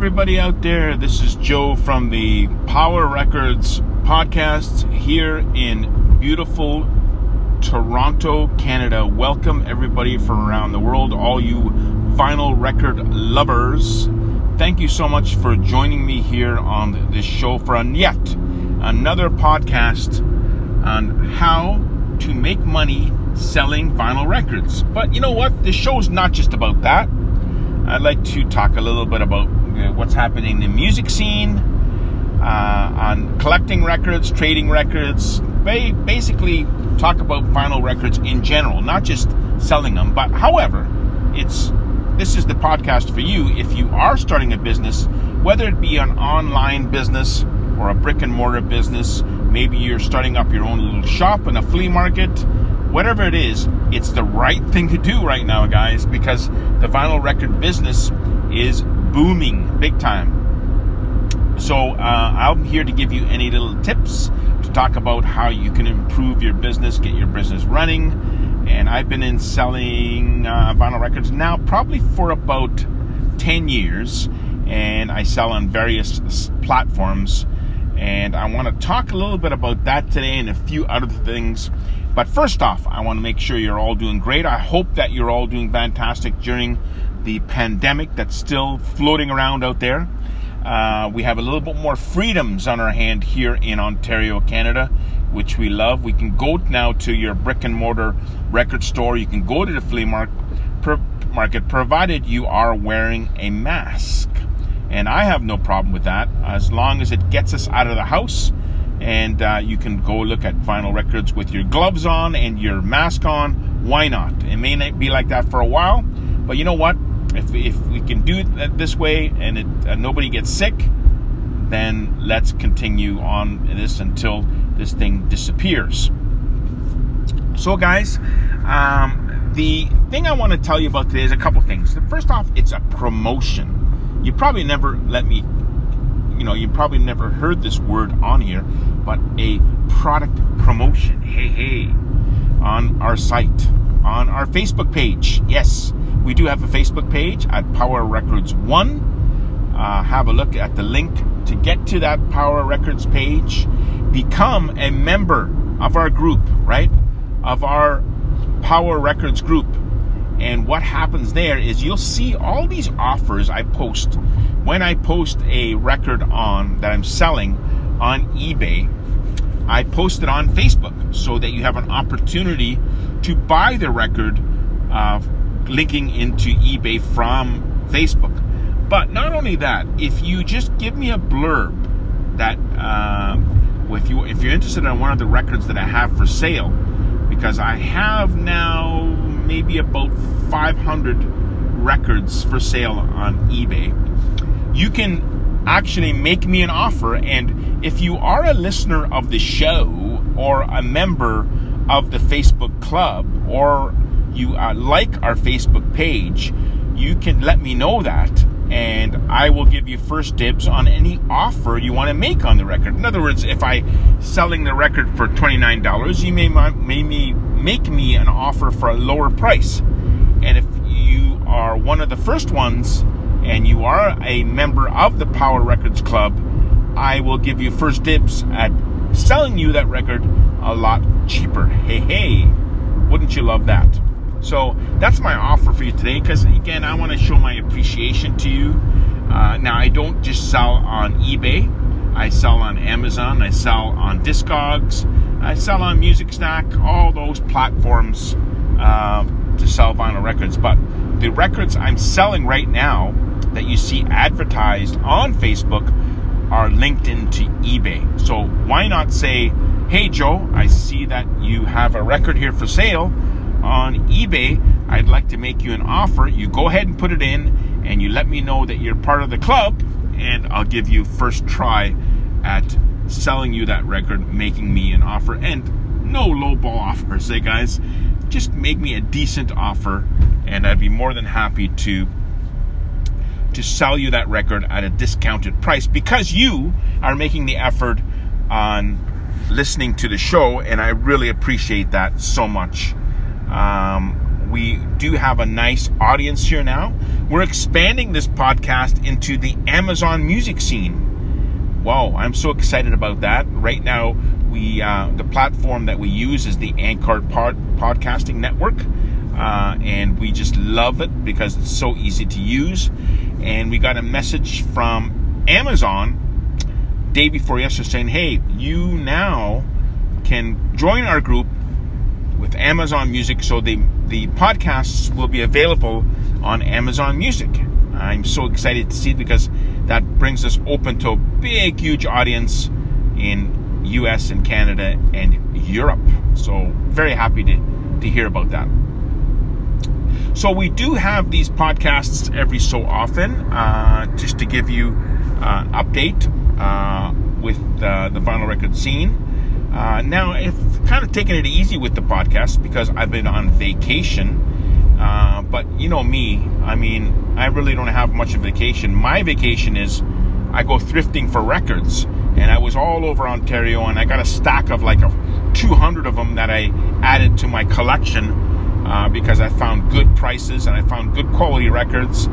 everybody out there. This is Joe from the Power Records podcast here in beautiful Toronto, Canada. Welcome, everybody from around the world, all you vinyl record lovers. Thank you so much for joining me here on this show for yet another podcast on how to make money selling vinyl records. But you know what? This show is not just about that. I'd like to talk a little bit about what's happening in the music scene, uh, on collecting records, trading records, ba- basically talk about vinyl records in general, not just selling them. But however, it's this is the podcast for you if you are starting a business, whether it be an online business or a brick and mortar business. Maybe you're starting up your own little shop in a flea market. Whatever it is, it's the right thing to do right now, guys, because the vinyl record business is booming big time. So uh, I'm here to give you any little tips to talk about how you can improve your business, get your business running. And I've been in selling uh, vinyl records now probably for about 10 years, and I sell on various platforms. And I want to talk a little bit about that today and a few other things. But first off, I want to make sure you're all doing great. I hope that you're all doing fantastic during the pandemic that's still floating around out there. Uh, we have a little bit more freedoms on our hand here in Ontario, Canada, which we love. We can go now to your brick and mortar record store. You can go to the flea market, market provided you are wearing a mask. And I have no problem with that as long as it gets us out of the house and uh, you can go look at vinyl records with your gloves on and your mask on. Why not? It may not be like that for a while, but you know what? If, if we can do it this way and it, uh, nobody gets sick, then let's continue on this until this thing disappears. So, guys, um, the thing I want to tell you about today is a couple things. First off, it's a promotion. You probably never let me, you know, you probably never heard this word on here, but a product promotion. Hey, hey, on our site, on our Facebook page. Yes, we do have a Facebook page at Power Records One. Uh, have a look at the link to get to that Power Records page. Become a member of our group, right? Of our Power Records group. And what happens there is you'll see all these offers I post when I post a record on that I'm selling on eBay. I post it on Facebook so that you have an opportunity to buy the record uh, linking into eBay from Facebook. But not only that, if you just give me a blurb that uh, if you if you're interested in one of the records that I have for sale, because I have now maybe about 500 records for sale on eBay, you can actually make me an offer. And if you are a listener of the show or a member of the Facebook club or you uh, like our Facebook page, you can let me know that and I will give you first dibs on any offer you want to make on the record. In other words, if I selling the record for $29, you may, may make me an offer for a lower price. And if you are one of the first ones and you are a member of the Power Records Club, I will give you first dibs at selling you that record a lot cheaper. Hey, hey, wouldn't you love that? So that's my offer for you today because, again, I want to show my appreciation to you. Uh, now, I don't just sell on eBay, I sell on Amazon, I sell on Discogs, I sell on Music Stack, all those platforms uh, to sell vinyl records. But the records I'm selling right now that you see advertised on Facebook are linked into eBay. So why not say, hey, Joe, I see that you have a record here for sale on eBay, I'd like to make you an offer. You go ahead and put it in, and you let me know that you're part of the club, and I'll give you first try at selling you that record, making me an offer. And no lowball offers, hey guys. Just make me a decent offer, and I'd be more than happy to to sell you that record at a discounted price because you are making the effort on listening to the show, and I really appreciate that so much. Um, we do have a nice audience here now. We're expanding this podcast into the Amazon music scene. Wow, I'm so excited about that. Right now, we uh, the platform that we use is the Anchor Pod- Podcasting Network, uh, and we just love it because it's so easy to use. And we got a message from Amazon day before yesterday saying, "Hey, you now can join our group with Amazon Music, so the the podcasts will be available on Amazon Music." I'm so excited to see because that brings us open to a big, huge audience in US and Canada and Europe. So, very happy to, to hear about that. So, we do have these podcasts every so often uh, just to give you uh, an update uh, with uh, the vinyl record scene. Uh, now, I've kind of taken it easy with the podcast because I've been on vacation. Uh, but you know me, I mean, I really don't have much of vacation. My vacation is I go thrifting for records and I was all over Ontario, and I got a stack of like a 200 of them that I added to my collection uh, because I found good prices and I found good quality records.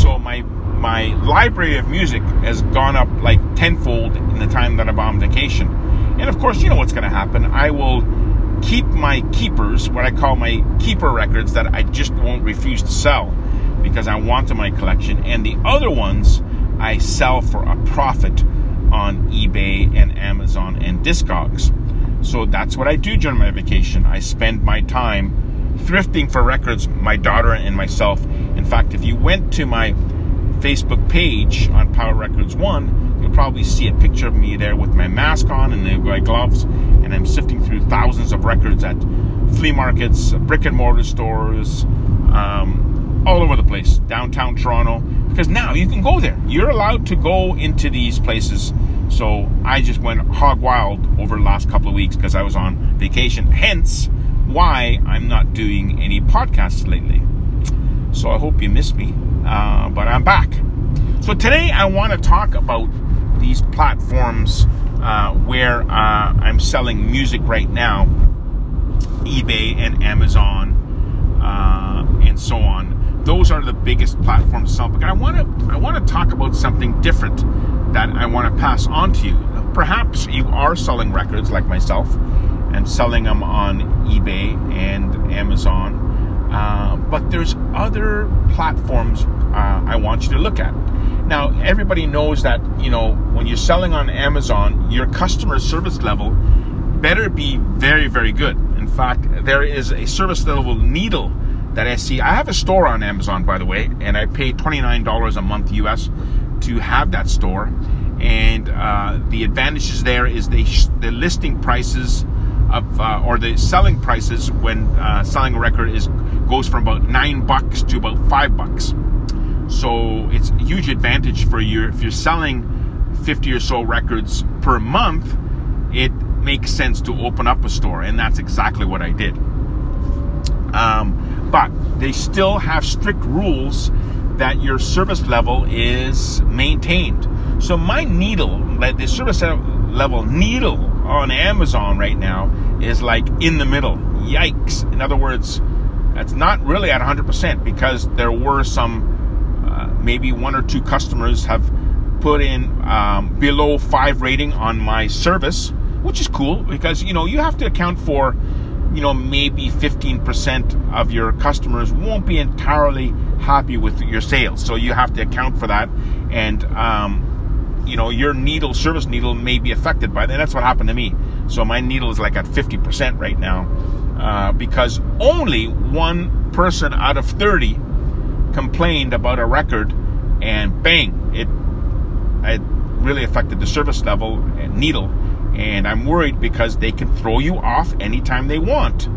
So my my library of music has gone up like tenfold in the time that I'm on vacation. And of course, you know what's going to happen. I will keep my keepers, what I call my keeper records that I just won't refuse to sell because I want them in my collection, and the other ones I sell for a profit on eBay and Amazon and Discogs. So that's what I do during my vacation. I spend my time thrifting for records, my daughter and myself. In fact, if you went to my Facebook page on Power Records One, you'll probably see a picture of me there with my mask on and my gloves, and I'm sifting through thousands of records at flea markets, brick and mortar stores, um, all over the place, downtown Toronto. Because now you can go there. You're allowed to go into these places so I just went hog wild over the last couple of weeks because I was on vacation. Hence, why I'm not doing any podcasts lately. So I hope you missed me, uh, but I'm back. So today I want to talk about these platforms uh, where uh, I'm selling music right now eBay and Amazon uh, and so on. Those are the biggest platforms to sell. But I want to I want to talk about something different that I want to pass on to you. Perhaps you are selling records like myself and selling them on eBay and Amazon, uh, but there's other platforms uh, I want you to look at. Now, everybody knows that you know when you're selling on Amazon, your customer service level better be very, very good. In fact, there is a service level needle that I see. I have a store on Amazon, by the way, and I pay $29 a month US to have that store. And uh, the advantages there is they the listing prices of uh, or the selling prices when uh, selling a record is goes from about nine bucks to about five bucks. So it's a huge advantage for you if you're selling 50 or so records per month. It makes sense to open up a store, and that's exactly what I did. Um, but they still have strict rules that your service level is maintained. So my needle, the service level needle on Amazon right now is like in the middle. Yikes. In other words, that's not really at 100% because there were some, uh, maybe one or two customers have put in um, below five rating on my service, which is cool because, you know, you have to account for, you know, maybe 15% of your customers won't be entirely happy with your sales. So you have to account for that. And, um, you know, your needle, service needle, may be affected by that. That's what happened to me. So my needle is like at 50% right now uh, because only one person out of 30 complained about a record, and bang, it, it really affected the service level and needle. And I'm worried because they can throw you off anytime they want.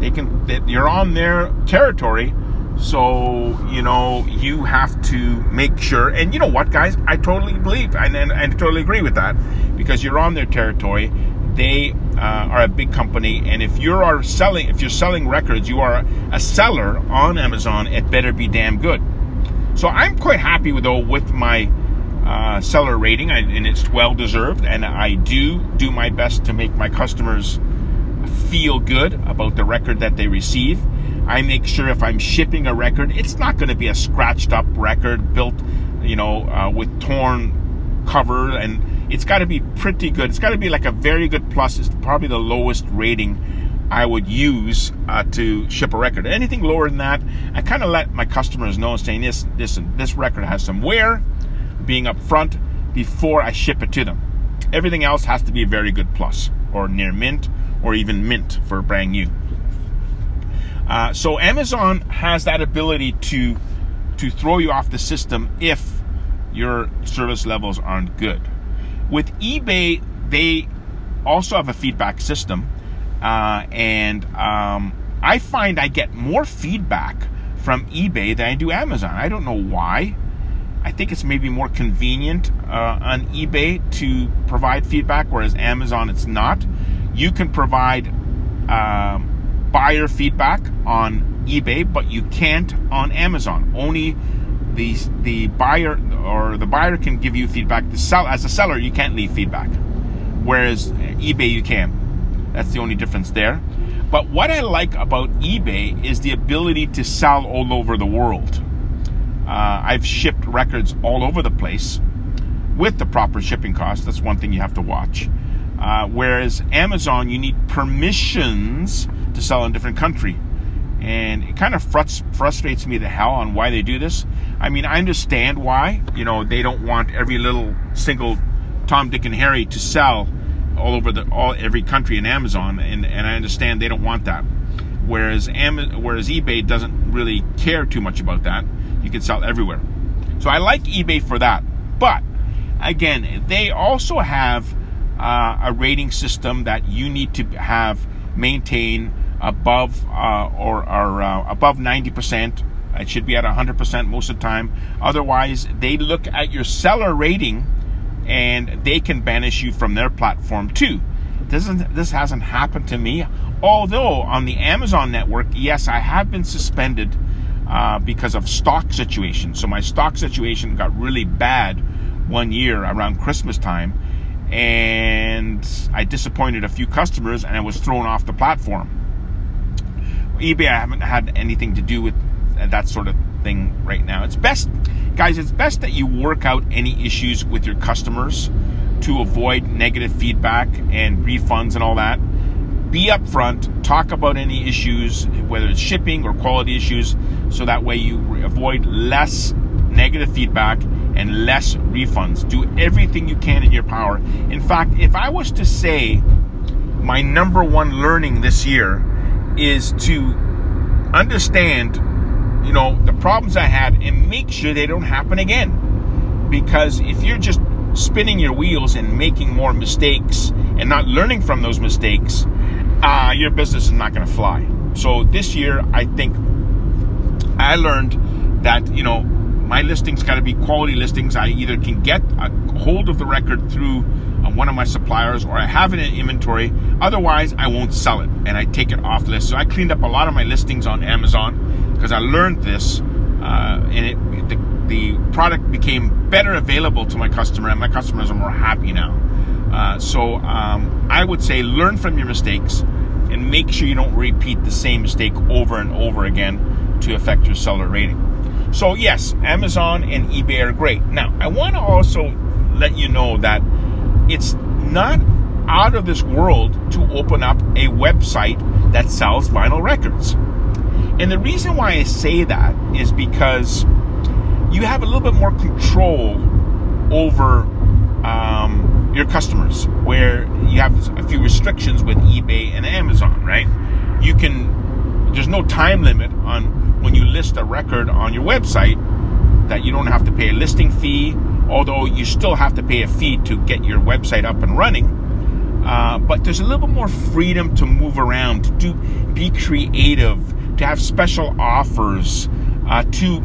They can, you're on their territory so, you know, you have to make sure. And you know what, guys? I totally believe and, and, and totally agree with that because you're on their territory. They uh, are a big company, and if you are selling, if you're selling records, you are a seller on Amazon. It better be damn good. So I'm quite happy with though with my uh, seller rating, and it's well deserved. And I do do my best to make my customers feel good about the record that they receive. I make sure if I'm shipping a record, it's not going to be a scratched up record built, you know, uh, with torn cover, and it's got to be pretty good. It's got to be like a very good plus. It's probably the lowest rating I would use uh, to ship a record. Anything lower than that, I kind of let my customers know, saying this, this, this record has some wear, being upfront before I ship it to them. Everything else has to be a very good plus, or near mint, or even mint for brand new. Uh, so Amazon has that ability to to throw you off the system if your service levels aren't good. With eBay, they also have a feedback system, uh, and um, I find I get more feedback from eBay than I do Amazon. I don't know why. I think it's maybe more convenient uh, on eBay to provide feedback, whereas Amazon it's not. You can provide um, buyer feedback on eBay, but you can't on Amazon. Only the the buyer or the buyer can give you feedback. The sell as a seller, you can't leave feedback, whereas eBay you can. That's the only difference there. But what I like about eBay is the ability to sell all over the world. Uh, I've shipped records all over the place with the proper shipping costs. That's one thing you have to watch. Uh, whereas Amazon, you need permissions to sell in a different country. And it kind of frust- frustrates me the hell on why they do this. I mean, I understand why. You know, they don't want every little single Tom, Dick, and Harry to sell all over the all every country in Amazon, and, and I understand they don't want that. Whereas Am- whereas eBay doesn't really care too much about that. You can sell everywhere. So I like eBay for that. But again, they also have uh, a rating system that you need to have maintain above uh, or, uh, above 90%. It should be at 100% most of the time. Otherwise, they look at your seller rating and they can banish you from their platform too. This, isn't, this hasn't happened to me. Although on the Amazon network, yes, I have been suspended uh, because of stock situation. So my stock situation got really bad one year around Christmas time, and I disappointed a few customers, and I was thrown off the platform. eBay, I haven't had anything to do with uh, that sort of thing right now. It's best, guys. It's best that you work out any issues with your customers to avoid negative feedback and refunds and all that be upfront, talk about any issues, whether it's shipping or quality issues, so that way you avoid less negative feedback and less refunds. Do everything you can in your power. In fact, if I was to say my number one learning this year is to understand, you know, the problems I had and make sure they don't happen again. Because if you're just spinning your wheels and making more mistakes and not learning from those mistakes, uh, your business is not going to fly. So this year, I think I learned that you know my listings got to be quality listings. I either can get a hold of the record through uh, one of my suppliers or I have it in inventory. Otherwise, I won't sell it and I take it off list. So I cleaned up a lot of my listings on Amazon because I learned this, uh, and it the, the product became better available to my customer, and my customers are more happy now. Uh, so um, I would say learn from your mistakes and make sure you don't repeat the same mistake over and over again to affect your seller rating. So yes, Amazon and eBay are great. Now I want to also let you know that it's not out of this world to open up a website that sells vinyl records. And the reason why I say that is because you have a little bit more control over um, your customers, where you have a few restrictions with eBay and Amazon, right? You can, there's no time limit on when you list a record on your website that you don't have to pay a listing fee, although you still have to pay a fee to get your website up and running. Uh, but there's a little bit more freedom to move around, to do, be creative, to have special offers, uh, to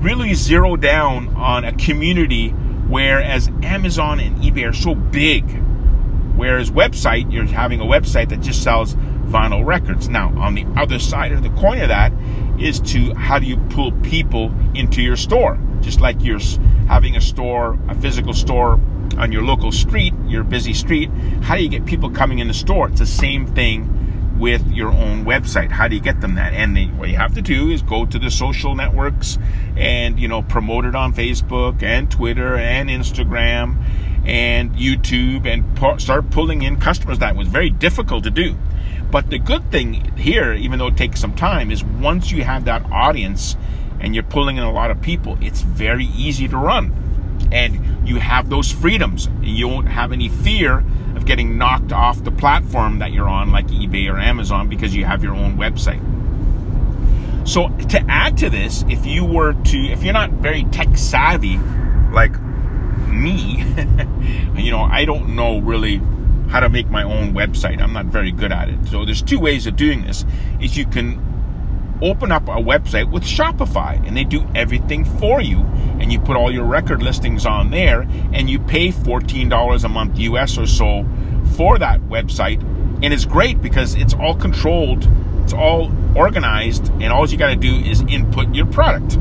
really zero down on a community Whereas Amazon and eBay are so big. Whereas website, you're having a website that just sells vinyl records. Now, on the other side of the coin of that is to how do you pull people into your store? Just like you're having a store, a physical store on your local street, your busy street. How do you get people coming in the store? It's the same thing with your own website. How do you get them that? And what you have to do is go to the social networks and you know promote it on Facebook and Twitter and Instagram and YouTube and start pulling in customers. That was very difficult to do. But the good thing here, even though it takes some time, is once you have that audience and you're pulling in a lot of people, it's very easy to run. And you have those freedoms. You won't have any fear of getting knocked off the platform that you're on, like eBay or Amazon, because you have your own website. So to add to this, if you were to, if you're not very tech savvy, like me, you know, I don't know really how to make my own website. I'm not very good at it. So there's two ways of doing this. Is you can open up a website with Shopify and they do everything for you and you put all your record listings on there and you pay $14 a month US or so for that website and it's great because it's all controlled, it's all organized and all you got to do is input your product.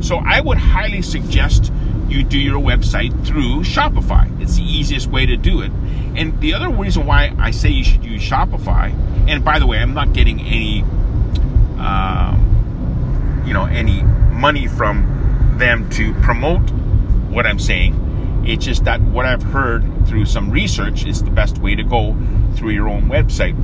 So I would highly suggest you do your website through Shopify. It's the easiest way to do it. And the other reason why I say you should use Shopify, and by the way, I'm not getting any um, you know, any money from them to promote what I'm saying. It's just that what I've heard through some research is the best way to go through your own website.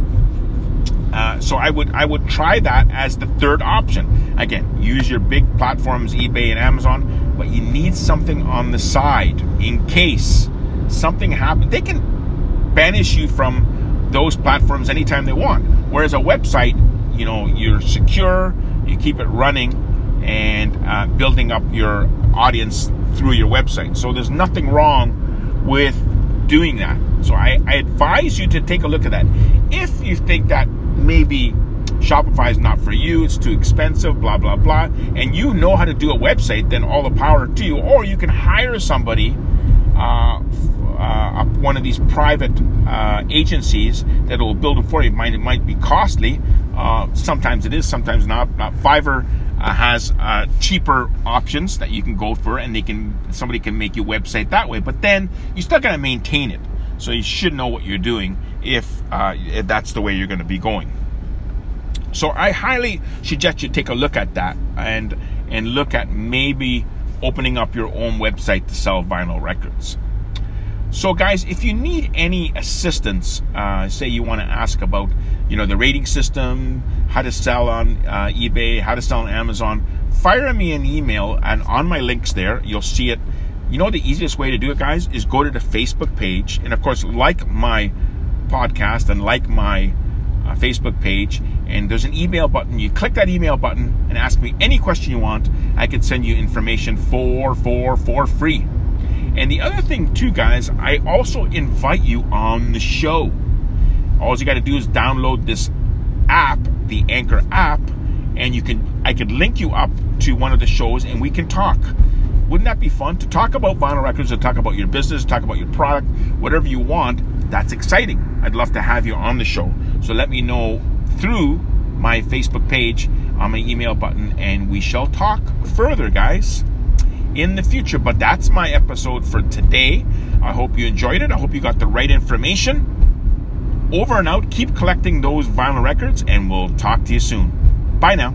Uh, so I would I would try that as the third option. Again, use your big platforms, eBay and Amazon, but you need something on the side in case something happens. They can banish you from those platforms anytime they want. Whereas a website, you know you're secure you keep it running and uh, building up your audience through your website so there's nothing wrong with doing that so I, I advise you to take a look at that if you think that maybe Shopify is not for you, it's too expensive, blah, blah, blah, and you know how to do a website, then all the power to you. Or you can hire somebody uh, uh, one of these private uh, agencies that will build it for you. It might, it might be costly. Uh, sometimes it is, sometimes not. Uh, Fiverr uh, has uh, cheaper options that you can go for, and they can somebody can make your website that way. But then you're still got to maintain it, so you should know what you're doing if, if that's the way you're going to be going. So I highly suggest you take a look at that and and look at maybe opening up your own website to sell vinyl records. So, guys, if you need any assistance, uh, say you want to ask about, you know, the rating system, how to sell on uh, eBay, how to sell on Amazon, fire me an email, and on my links there, you'll see it. You know, the easiest way to do it, guys, is go to the Facebook page, and of course, like my podcast and like my uh, Facebook page, and there's an email button. You click that email button and ask me any question you want. I can send you information for for for free. And the other thing, too, guys, I also invite you on the show. All you got to do is download this app, the Anchor app, and you can I could link you up to one of the shows and we can talk. Wouldn't that be fun to talk about vinyl records, to talk about your business, talk about your product, whatever you want? That's exciting. I'd love to have you on the show. So let me know through my Facebook page on my email button, and we shall talk further, guys in the future. But that's my episode for today. I hope you enjoyed it. I hope you got the right information. Over and out. Keep collecting those vinyl records, and we'll talk to you soon. Bye now.